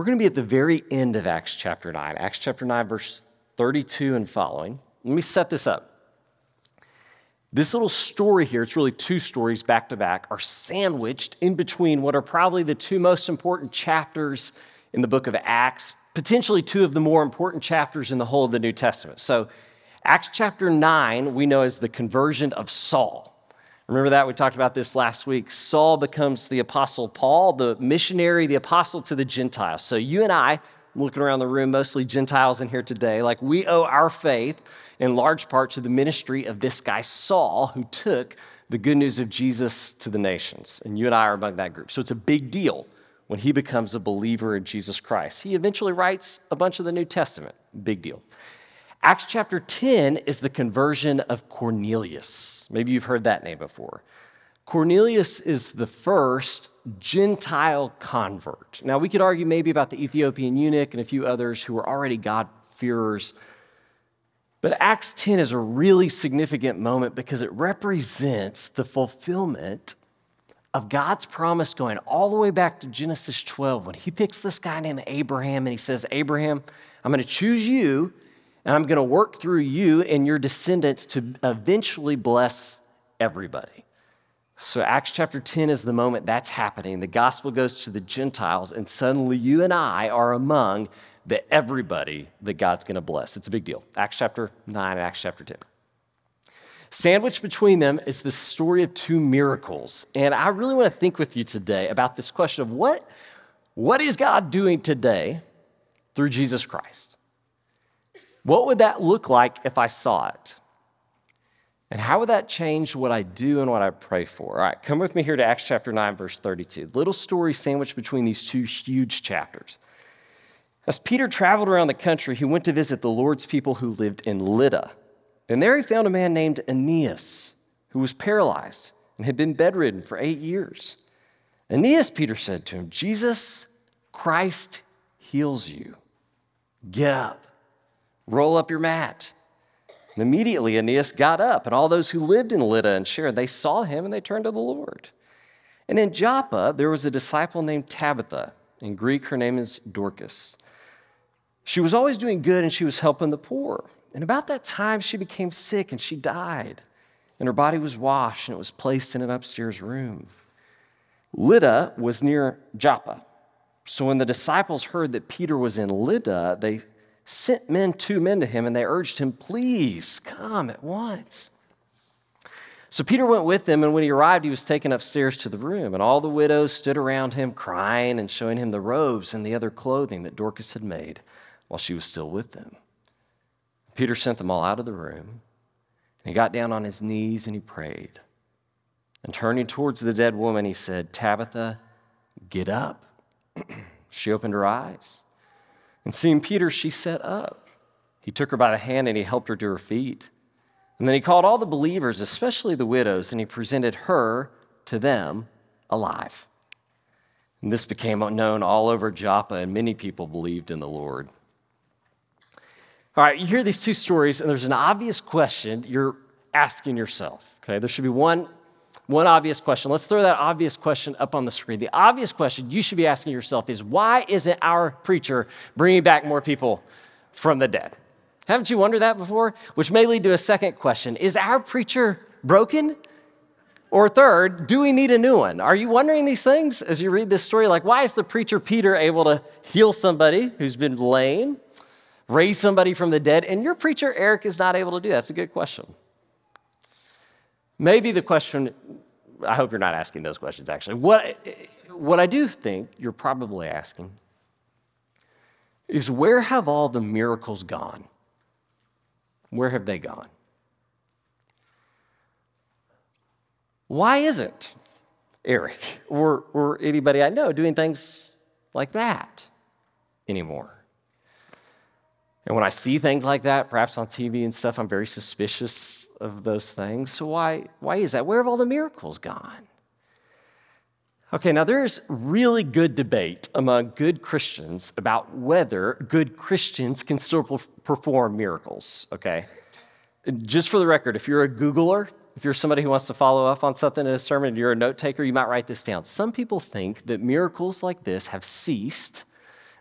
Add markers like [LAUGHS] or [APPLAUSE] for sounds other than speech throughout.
we're going to be at the very end of Acts chapter 9, Acts chapter 9, verse 32 and following. Let me set this up. This little story here, it's really two stories back to back, are sandwiched in between what are probably the two most important chapters in the book of Acts, potentially two of the more important chapters in the whole of the New Testament. So, Acts chapter 9, we know as the conversion of Saul. Remember that? We talked about this last week. Saul becomes the apostle Paul, the missionary, the apostle to the Gentiles. So, you and I, looking around the room, mostly Gentiles in here today, like we owe our faith in large part to the ministry of this guy, Saul, who took the good news of Jesus to the nations. And you and I are among that group. So it's a big deal when he becomes a believer in Jesus Christ. He eventually writes a bunch of the New Testament. Big deal. Acts chapter 10 is the conversion of Cornelius. Maybe you've heard that name before. Cornelius is the first Gentile convert. Now, we could argue maybe about the Ethiopian eunuch and a few others who were already God-fearers but Acts 10 is a really significant moment because it represents the fulfillment of God's promise going all the way back to Genesis 12 when he picks this guy named Abraham and he says, Abraham, I'm going to choose you and I'm going to work through you and your descendants to eventually bless everybody. So, Acts chapter 10 is the moment that's happening. The gospel goes to the Gentiles, and suddenly you and I are among the everybody that God's going to bless. It's a big deal. Acts chapter 9 and Acts chapter 10. Sandwiched between them is the story of two miracles. And I really want to think with you today about this question of what, what is God doing today through Jesus Christ? What would that look like if I saw it? And how would that change what I do and what I pray for? All right, come with me here to Acts chapter 9, verse 32. Little story sandwiched between these two huge chapters. As Peter traveled around the country, he went to visit the Lord's people who lived in Lydda. And there he found a man named Aeneas, who was paralyzed and had been bedridden for eight years. Aeneas, Peter said to him, Jesus Christ heals you. Get up, roll up your mat. And immediately Aeneas got up, and all those who lived in Lydda and Sharon, they saw him and they turned to the Lord. And in Joppa, there was a disciple named Tabitha. In Greek, her name is Dorcas. She was always doing good and she was helping the poor. And about that time, she became sick and she died. And her body was washed and it was placed in an upstairs room. Lydda was near Joppa. So when the disciples heard that Peter was in Lydda, they sent men, two men to him, and they urged him, Please come at once. So Peter went with them, and when he arrived, he was taken upstairs to the room, and all the widows stood around him, crying and showing him the robes and the other clothing that Dorcas had made while she was still with them. Peter sent them all out of the room, and he got down on his knees and he prayed. And turning towards the dead woman, he said, Tabitha, get up. [CLEARS THROAT] she opened her eyes. And seeing Peter, she sat up. He took her by the hand and he helped her to her feet. And then he called all the believers, especially the widows, and he presented her to them alive. And this became known all over Joppa, and many people believed in the Lord. All right, you hear these two stories, and there's an obvious question you're asking yourself. Okay, there should be one, one obvious question. Let's throw that obvious question up on the screen. The obvious question you should be asking yourself is why isn't our preacher bringing back more people from the dead? Haven't you wondered that before? Which may lead to a second question Is our preacher broken? Or third, do we need a new one? Are you wondering these things as you read this story? Like, why is the preacher Peter able to heal somebody who's been lame? raise somebody from the dead, and your preacher, Eric, is not able to do that? That's a good question. Maybe the question, I hope you're not asking those questions actually. What, what I do think you're probably asking is where have all the miracles gone? Where have they gone? Why isn't Eric [LAUGHS] or, or anybody I know doing things like that anymore? And when I see things like that, perhaps on TV and stuff, I'm very suspicious of those things. So why, why is that? Where have all the miracles gone? Okay, now there's really good debate among good Christians about whether good Christians can still perform miracles, okay? Just for the record, if you're a Googler, if you're somebody who wants to follow up on something in a sermon, you're a note taker, you might write this down. Some people think that miracles like this have ceased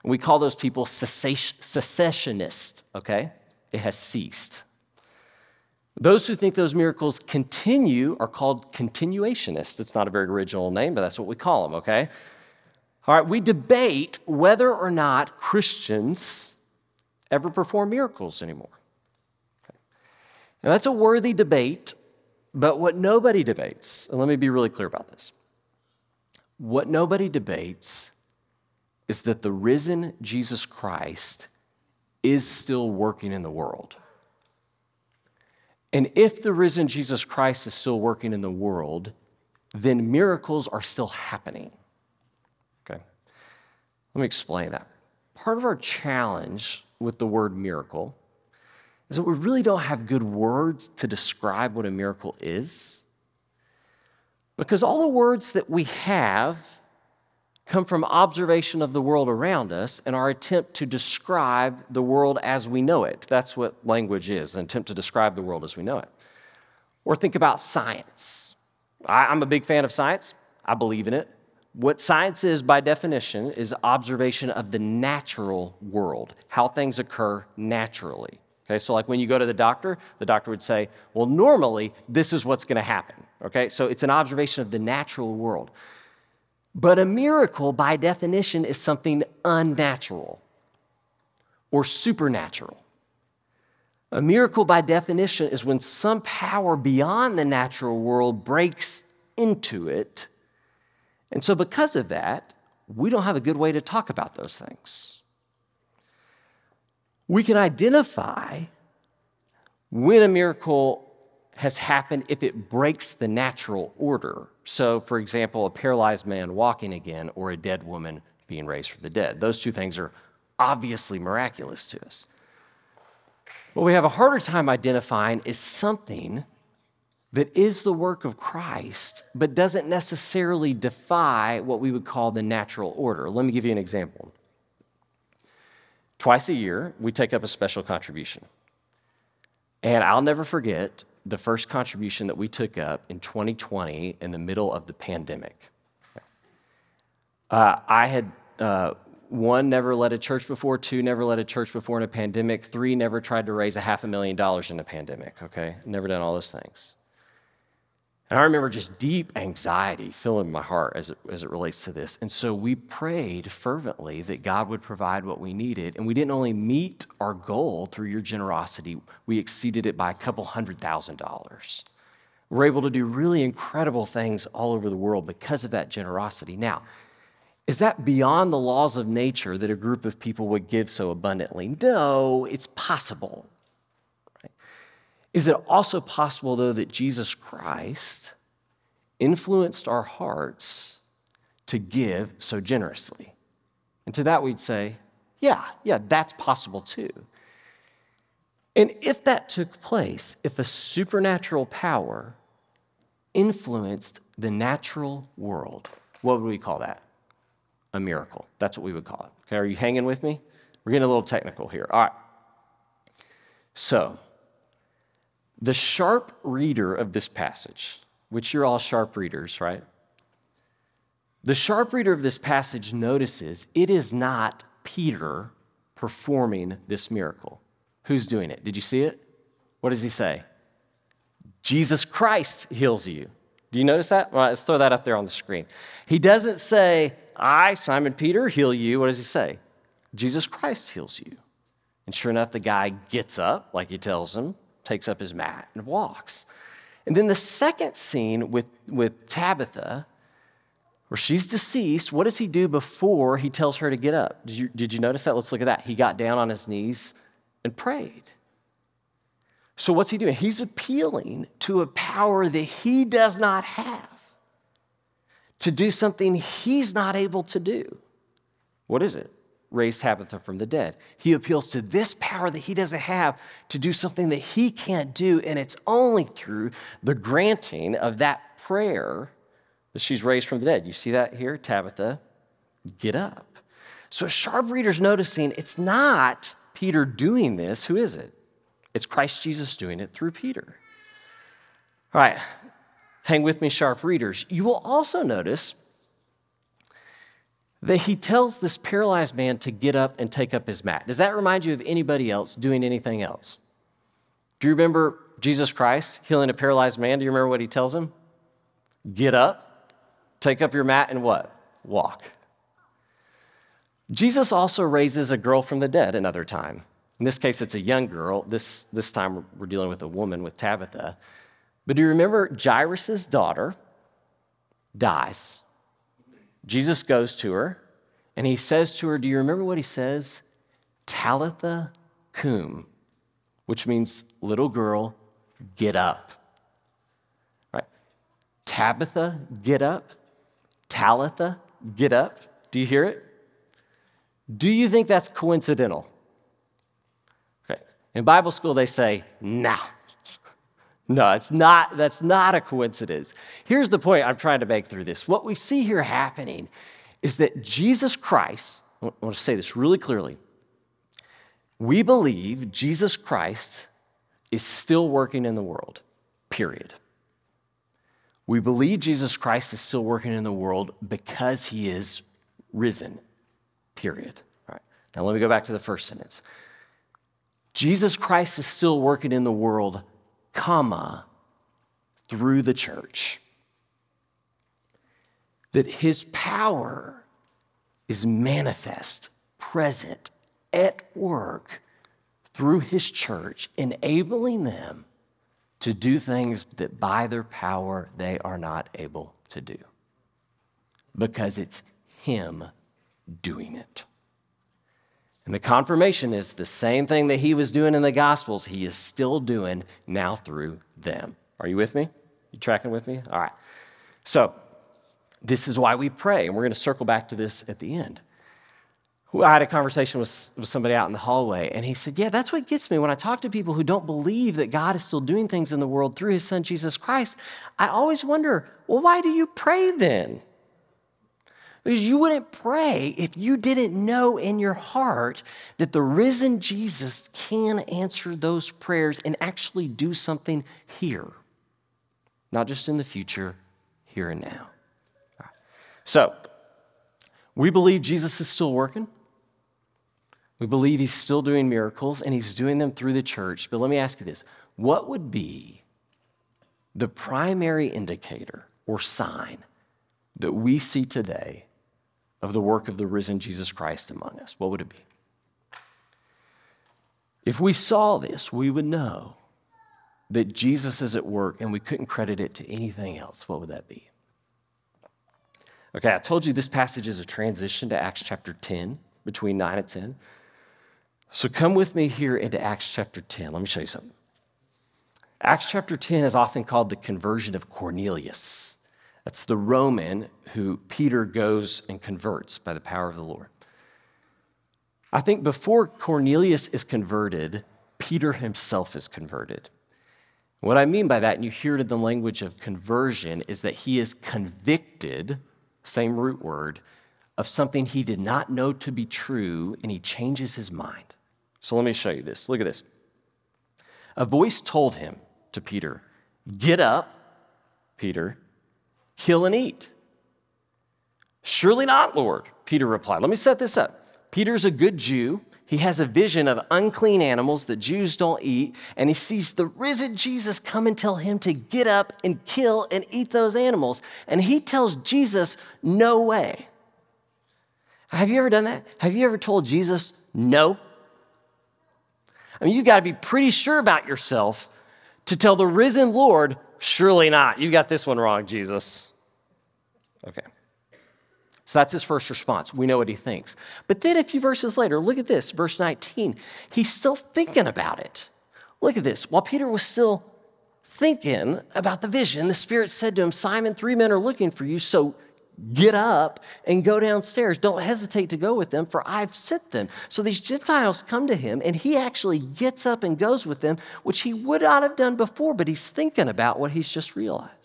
We call those people cessationists, okay? It has ceased. Those who think those miracles continue are called continuationists. It's not a very original name, but that's what we call them, okay? All right, we debate whether or not Christians ever perform miracles anymore. Okay. Now, that's a worthy debate, but what nobody debates, and let me be really clear about this what nobody debates is that the risen Jesus Christ is still working in the world. And if the risen Jesus Christ is still working in the world, then miracles are still happening. Okay? Let me explain that. Part of our challenge with the word miracle is that we really don't have good words to describe what a miracle is. Because all the words that we have come from observation of the world around us and our attempt to describe the world as we know it. That's what language is an attempt to describe the world as we know it. Or think about science. I, am a big fan of science, I believe in it. What science is, by definition, is observation of the natural world, how things occur naturally. Okay, so like when you go to the doctor, the doctor would say, Well, normally, this is what's to happen. Okay, so it's an observation of the natural world. But a miracle, by definition, is something unnatural or supernatural. A miracle, by definition, is when some power beyond the natural world breaks into it. And so, because of that, we don't have a good way to talk about those things. We can identify when a miracle has happened if it breaks the natural order. So, for example, a paralyzed man walking again or a dead woman being raised from the dead. Those two things are obviously miraculous to us. What we have a harder time identifying is something that is the work of Christ, but doesn't necessarily defy what we would call the natural order. Let me give you an example. Twice a year, we take up a special contribution. And I'll never forget the first contribution that we took up in 2020 in the middle of the pandemic. Uh, I had, uh, one, never led a church before, two, never led a church before in a pandemic, three, never tried to raise a half a million dollars in a pandemic, okay? Never done all those things. And I remember just deep anxiety filling my heart as it, as it relates to this. And so we prayed fervently that God would provide what we needed. And we didn't only meet our goal through your generosity, we exceeded it by a couple hundred thousand dollars. We're able to do really incredible things all over the world because of that generosity. Now, is that beyond the laws of nature that a group of people would give so abundantly? No, it's possible. Is it also possible, though, that Jesus Christ influenced our hearts to give so generously? And to that, we'd say, yeah, yeah, that's possible too. And if that took place, if a supernatural power influenced the natural world, what would we call that? A miracle. That's what we would call it. Okay, are you hanging with me? We're getting a little technical here. All right. So, the sharp reader of this passage, which you're all sharp readers, right? The sharp reader of this passage notices it is not Peter performing this miracle. Who's doing it? Did you see it? What does he say? Jesus Christ heals you. Do you notice that? Well, let's throw that up there on the screen. He doesn't say, I, Simon Peter, heal you. What does he say? Jesus Christ heals you. And sure enough, the guy gets up, like he tells him, takes up his mat and walks. And then the second scene with, with Tabitha, where she's deceased, what does he do before he tells her to get up? Did you, did you notice that? Let's look at that. He got down on his knees and prayed. So, what's he doing? He's appealing to a power that he does not have to do something he's not able to do. What is it? Raised Tabitha from the dead. He appeals to this power that he doesn't have to do something that he can't do, and it's only through the granting of that prayer that she's raised from the dead. You see that here? Tabitha, get up. So sharp reader's noticing it's not Peter doing this. Who is it? It's Christ Jesus doing it through Peter. All right, hang with me, sharp readers. You will also notice that he tells this paralyzed man to get up and take up his mat. Does that remind you of anybody else doing anything else? Do you remember Jesus Christ healing a paralyzed man? Do you remember what he tells him? Get up, take up your mat, and what? Walk. Jesus also raises a girl from the dead another time. In this case, it's a young girl. This, this time, we're dealing with a woman with Tabitha. But do you remember Jairus' daughter dies? Jesus goes to her and he says to her, Do you remember what he says? Talitha cum, which means little girl, get up. Right? Tabitha, get up. Talitha, get up. Do you hear it? Do you think that's coincidental? Okay. In Bible school, they say, nah. No, it's not, that's not a coincidence. Here's the point I'm trying to make through this. What we see here happening is that Jesus Christ, I want to say this really clearly. We believe Jesus Christ is still working in the world, period. We believe Jesus Christ is still working in the world because he is risen, period. All right. Now let me go back to the first sentence. Jesus Christ is still working in the world comma, through the church. That his power is manifest, present, at work through his church, enabling them to do things that by their power they are not able to do. Because it's him doing it. And the confirmation is the same thing that he was doing in the Gospels, he is still doing now through them. Are you with me? You tracking with me? All right. So, this is why we pray, and we're going to circle back to this at the end. I had a conversation with, with somebody out in the hallway, and he said, Yeah, that's what gets me. When I talk to people who don't believe that God is still doing things in the world through his son, Jesus Christ, I always wonder, well, why do you pray then? Because you wouldn't pray if you didn't know in your heart that the risen Jesus can answer those prayers and actually do something here, not just in the future, here and now. So, we believe Jesus is still working. We believe he's still doing miracles and he's doing them through the church. But let me ask you this what would be the primary indicator or sign that we see today of the work of the risen Jesus Christ among us? What would it be? If we saw this, we would know that Jesus is at work and we couldn't credit it to anything else. What would that be? Okay, I told you this passage is a transition to Acts chapter 10, between 9 and 10. So come with me here into Acts chapter 10. Let me show you something. Acts chapter 10 is often called the conversion of Cornelius. That's the Roman who Peter goes and converts by the power of the Lord. I think before Cornelius is converted, Peter himself is converted. What I mean by that, and you hear it in the language of conversion, is that he is convicted, same root word, of something he did not know to be true, and he changes his mind. So let me show you this. Look at this. A voice told him to Peter, Get up, Peter, kill and eat. Surely not, Lord, Peter replied. Let me set this up. Peter's a good Jew. He has a vision of unclean animals that Jews don't eat, and he sees the risen Jesus come and tell him to get up and kill and eat those animals. And he tells Jesus, No way. Have you ever done that? Have you ever told Jesus no? I mean, you've got to be pretty sure about yourself to tell the risen Lord, Surely not. You got this one wrong, Jesus. Okay. So that's his first response. We know what he thinks. But then a few verses later, look at this, verse 19. He's still thinking about it. Look at this. While Peter was still thinking about the vision, the Spirit said to him, Simon, three men are looking for you, so get up and go downstairs. Don't hesitate to go with them, for I've sent them. So these Gentiles come to him, and he actually gets up and goes with them, which he would not have done before, but he's thinking about what he's just realized.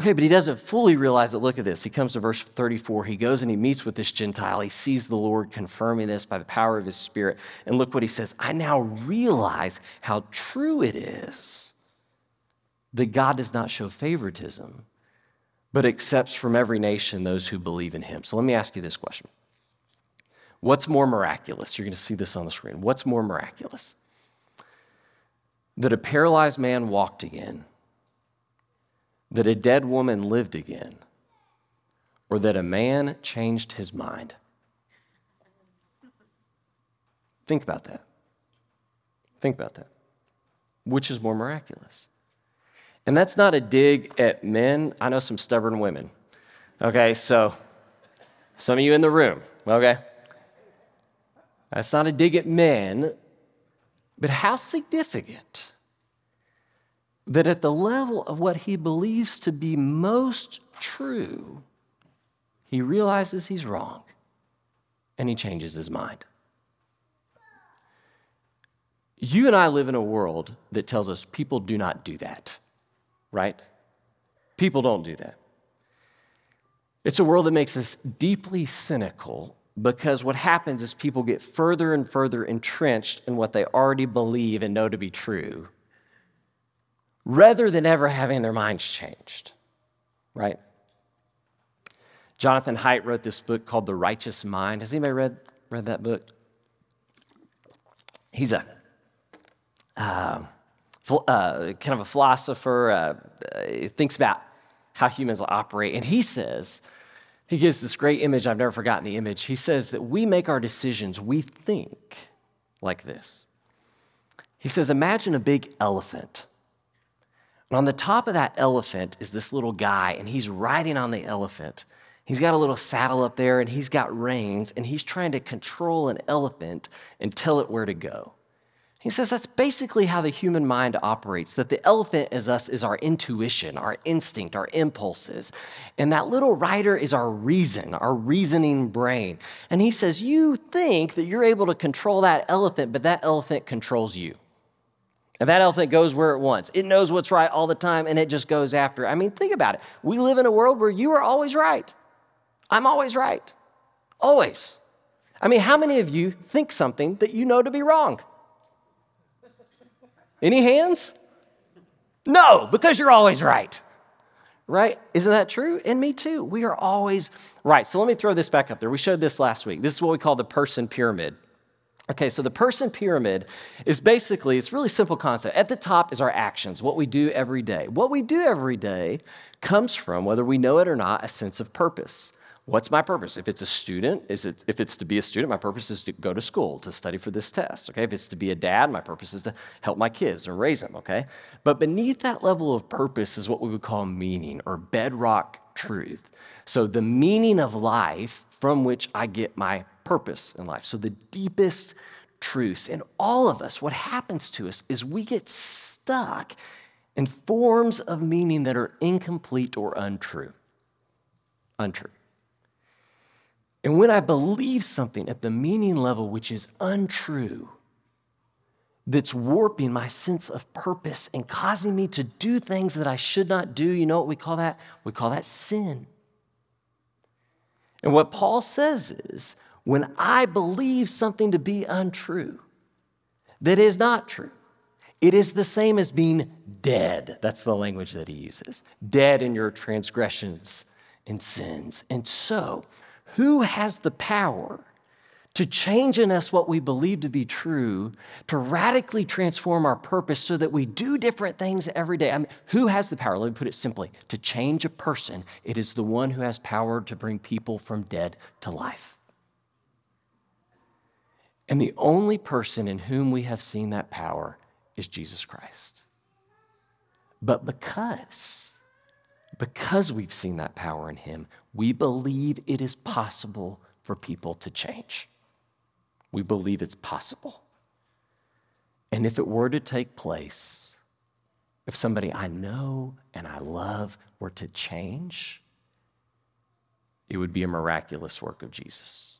Okay, but he doesn't fully realize it. Look at this. He comes to verse 34. He goes and he meets with this Gentile. He sees the Lord confirming this by the power of his Spirit. And look what he says I now realize how true it is that God does not show favoritism, but accepts from every nation those who believe in him. So let me ask you this question What's more miraculous? You're going to see this on the screen. What's more miraculous? That a paralyzed man walked again, that a dead woman lived again, or that a man changed his mind? Think about that. Think about that. Which is more miraculous? And that's not a dig at men. I know some stubborn women. Okay, so some of you in the room, okay? That's not a dig at men, but how significant that at the level of what he believes to be most true, he realizes he's wrong and he changes his mind. You and I live in a world that tells us people do not do that, right? People don't do that. It's a world that makes us deeply cynical because what happens is people get further and further entrenched in what they already believe and know to be true rather than ever having their minds changed, right? Jonathan Haidt wrote this book called The Righteous Mind. Has anybody read, read that book? He's a uh, uh, kind of a philosopher, uh, thinks about how humans operate, and he says, he gives this great image. I've never forgotten the image. He says that we make our decisions, we think like this. He says, Imagine a big elephant. And on the top of that elephant is this little guy, and he's riding on the elephant. He's got a little saddle up there, and he's got reins, and he's trying to control an elephant and tell it where to go. He says that's basically how the human mind operates, that the elephant is us is our intuition, our instinct, our impulses. And that little rider is our reason, our reasoning brain. And he says, You think that you're able to control that elephant, but that elephant controls you. And that elephant goes where it wants. It knows what's right all the time and it just goes after. I mean, think about it. We live in a world where you are always right. I'm always right. Always. I mean, how many of you think something that you know to be wrong? Any hands? No, because you're always right. Right? Isn't that true? And me too. We are always right. So let me throw this back up there. We showed this last week. This is what we call the person pyramid. Okay, so the person pyramid is basically, it's really simple concept. At the top is our actions, what we do every day. What we do every day comes from, whether we know it or not, a sense of purpose. What's my purpose? If it's a student, is it if it's to be a student, my purpose is to go to school to study for this test. Okay, if it's to be a dad, my purpose is to help my kids or raise them. Okay, but beneath that level of purpose is what we would call meaning or bedrock truth. So the meaning of life from which I get my purpose in life. So the deepest truths in all of us, what happens to us is we get stuck in forms of meaning that are incomplete or untrue. Untrue. And when I believe something at the meaning level which is untrue, that's warping my sense of purpose and causing me to do things that I should not do, you know what we call that? We call that sin. And what Paul says is when I believe something to be untrue, that is not true, it is the same as being dead. That's the language that he uses dead in your transgressions and sins. And so, who has the power to change in us what we believe to be true, to radically transform our purpose so that we do different things every day? I mean, who has the power? Let me put it simply to change a person, it is the one who has power to bring people from dead to life. And the only person in whom we have seen that power is Jesus Christ. But because, because we've seen that power in him, we believe it is possible for people to change. We believe it's possible. And if it were to take place, if somebody I know and I love were to change, it would be a miraculous work of Jesus.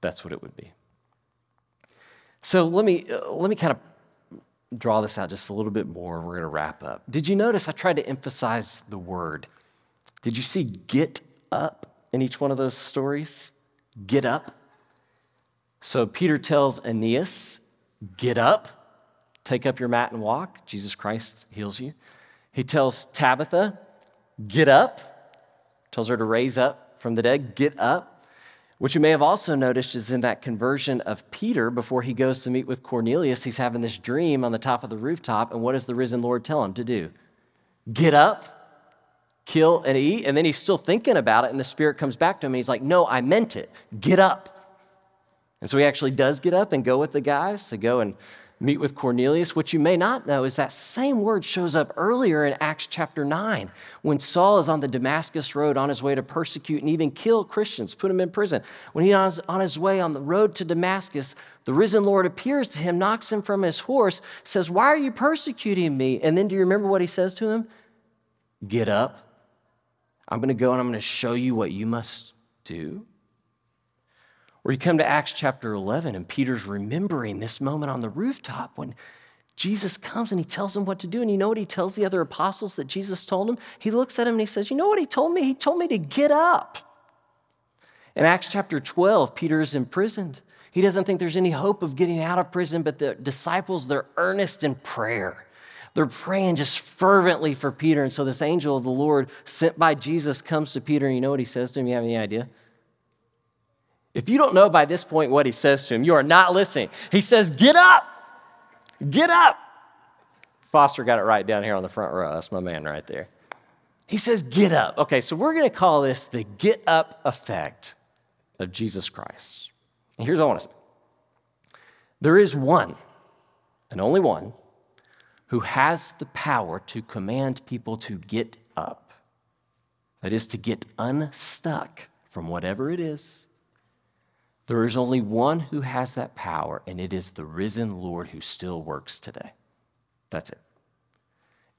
That's what it would be. So let me, uh, let me kind of draw this out just a little bit more. We're going to wrap up. Did you notice I tried to emphasize the word? Did you see get up in each one of those stories? Get up. So Peter tells Aeneas, Get up, take up your mat and walk. Jesus Christ heals you. He tells Tabitha, Get up. tells her to raise up from the dead, get up. What you may have also noticed is in that conversion of Peter before he goes to meet with Cornelius, he's having this dream on the top of the rooftop. And what does the risen Lord tell him to do? Get up, kill, and eat. And then he's still thinking about it, and the Spirit comes back to him, and he's like, No, I meant it. Get up. And so he actually does get up and go with the guys to go and meet with Cornelius. What you may not know is that same word shows up earlier in Acts chapter 9 when Saul is on the Damascus road on his way to persecute and even kill Christians, put them in prison. When he's on his way on the road to Damascus, the risen Lord appears to him, knocks him from his horse, says, Why are you persecuting me? And then do you remember what he says to him? Get up. I'm going to go and I'm going to show you what you must do. Or you come to Acts chapter 11, and Peter's remembering this moment on the rooftop when Jesus comes and he tells him what to do. And you know what he tells the other apostles that Jesus told him? He looks at him and he says, You know what he told me? He told me to get up. In Acts chapter 12, Peter is imprisoned. He doesn't think there's any hope of getting out of prison, but the disciples, they're earnest in prayer. They're praying just fervently for Peter. And so this angel of the Lord, sent by Jesus, comes to Peter, and you know what he says to him? You have any idea? If you don't know by this point what he says to him, you are not listening. He says, Get up! Get up! Foster got it right down here on the front row. That's my man right there. He says, Get up. Okay, so we're going to call this the get up effect of Jesus Christ. And here's what I want to say there is one, and only one, who has the power to command people to get up. That is, to get unstuck from whatever it is there is only one who has that power, and it is the risen Lord who still works today. That's it.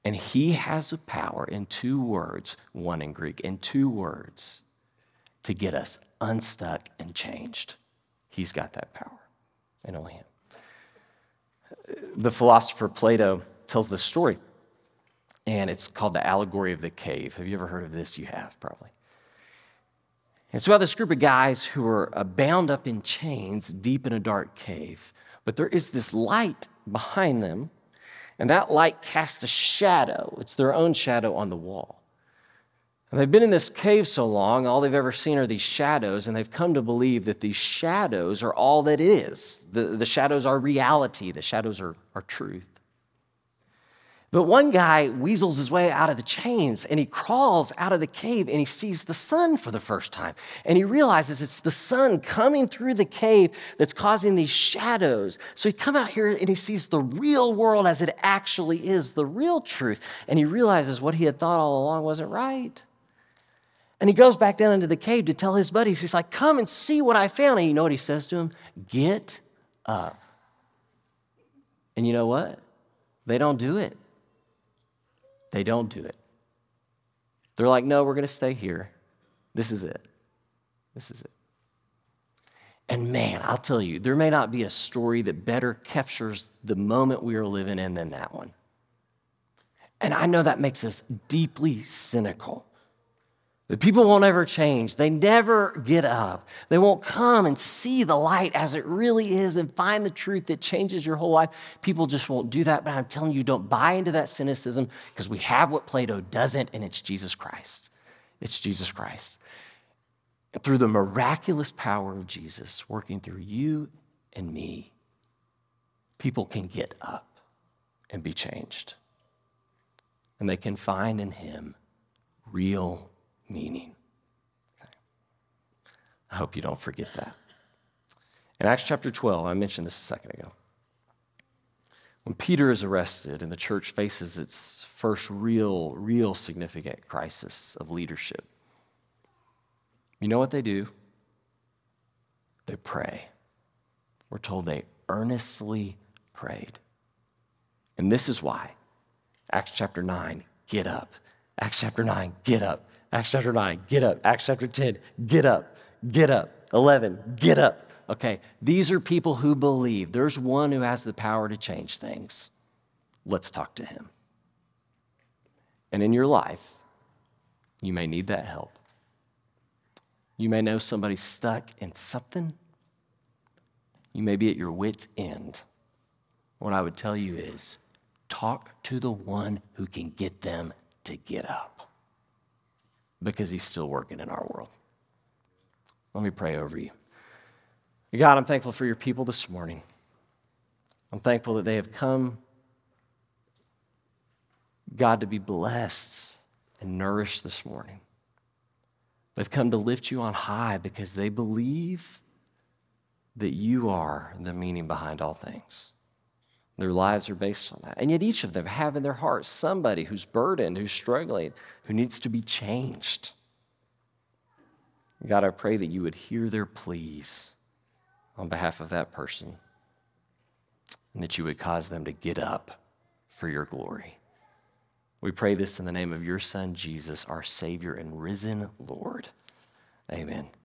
And he has a power in two words, one in Greek, in two words, to get us unstuck and changed. He's got that power, and only him. The philosopher Plato tells this story, and it's called the allegory of the cave. Have you ever heard of this? You have, probably. And so, this group of guys who are uh, bound up in chains deep in a dark cave, but there is this light behind them, and that light casts a shadow. It's their own shadow on the wall. And they've been in this cave so long, all they've ever seen are these shadows, and they've come to believe that these shadows are all that is. The, the shadows are reality, the shadows are, are truth. But one guy weasels his way out of the chains and he crawls out of the cave and he sees the sun for the first time. And he realizes it's the sun coming through the cave that's causing these shadows. So he come out here and he sees the real world as it actually is, the real truth. And he realizes what he had thought all along wasn't right. And he goes back down into the cave to tell his buddies, he's like, come and see what I found. And you know what he says to him? Get up. And you know what? They don't do it. They don't do it. They're like, no, we're going to stay here. This is it. This is it. And man, I'll tell you, there may not be a story that better captures the moment we are living in than that one. And I know that makes us deeply cynical. The people won't ever change. They never get up. They won't come and see the light as it really is and find the truth that changes your whole life. People just won't do that. But I'm telling you, don't buy into that cynicism because we have what Plato doesn't, and it's Jesus Christ. It's Jesus Christ. And through the miraculous power of Jesus working through you and me, people can get up and be changed. And they can find in Him real meaning. Okay. I hope you don't forget that. In Acts chapter 12, I mentioned this a second ago. When Peter is arrested and the church faces its first real, real significant crisis of leadership, you know what they do? They pray. We're told they earnestly prayed. And this is why Acts chapter 9, get up. Acts chapter 9, get up. Acts chapter 9, get up. Acts chapter 10, get up. Get up. 11, get up. Okay, these are people who believe there's one who has the power to change things. Let's talk to him. And in your life, you may need that help. You may know somebody stuck in something. You may be at your wits' end. What I would tell you is talk to the one who can get them to get up. Because he's still working in our world. Let me pray over you. God, I'm thankful for your people this morning. I'm thankful that they have come, God, to be blessed and nourished this morning. They've come to lift you on high because they believe that you are the meaning behind all things. Their lives are based on that. And yet, each of them have in their hearts somebody who's burdened, who's struggling, who needs to be changed. God, I pray that you would hear their pleas on behalf of that person and that you would cause them to get up for your glory. We pray this in the name of your Son, Jesus, our Savior and risen Lord. Amen.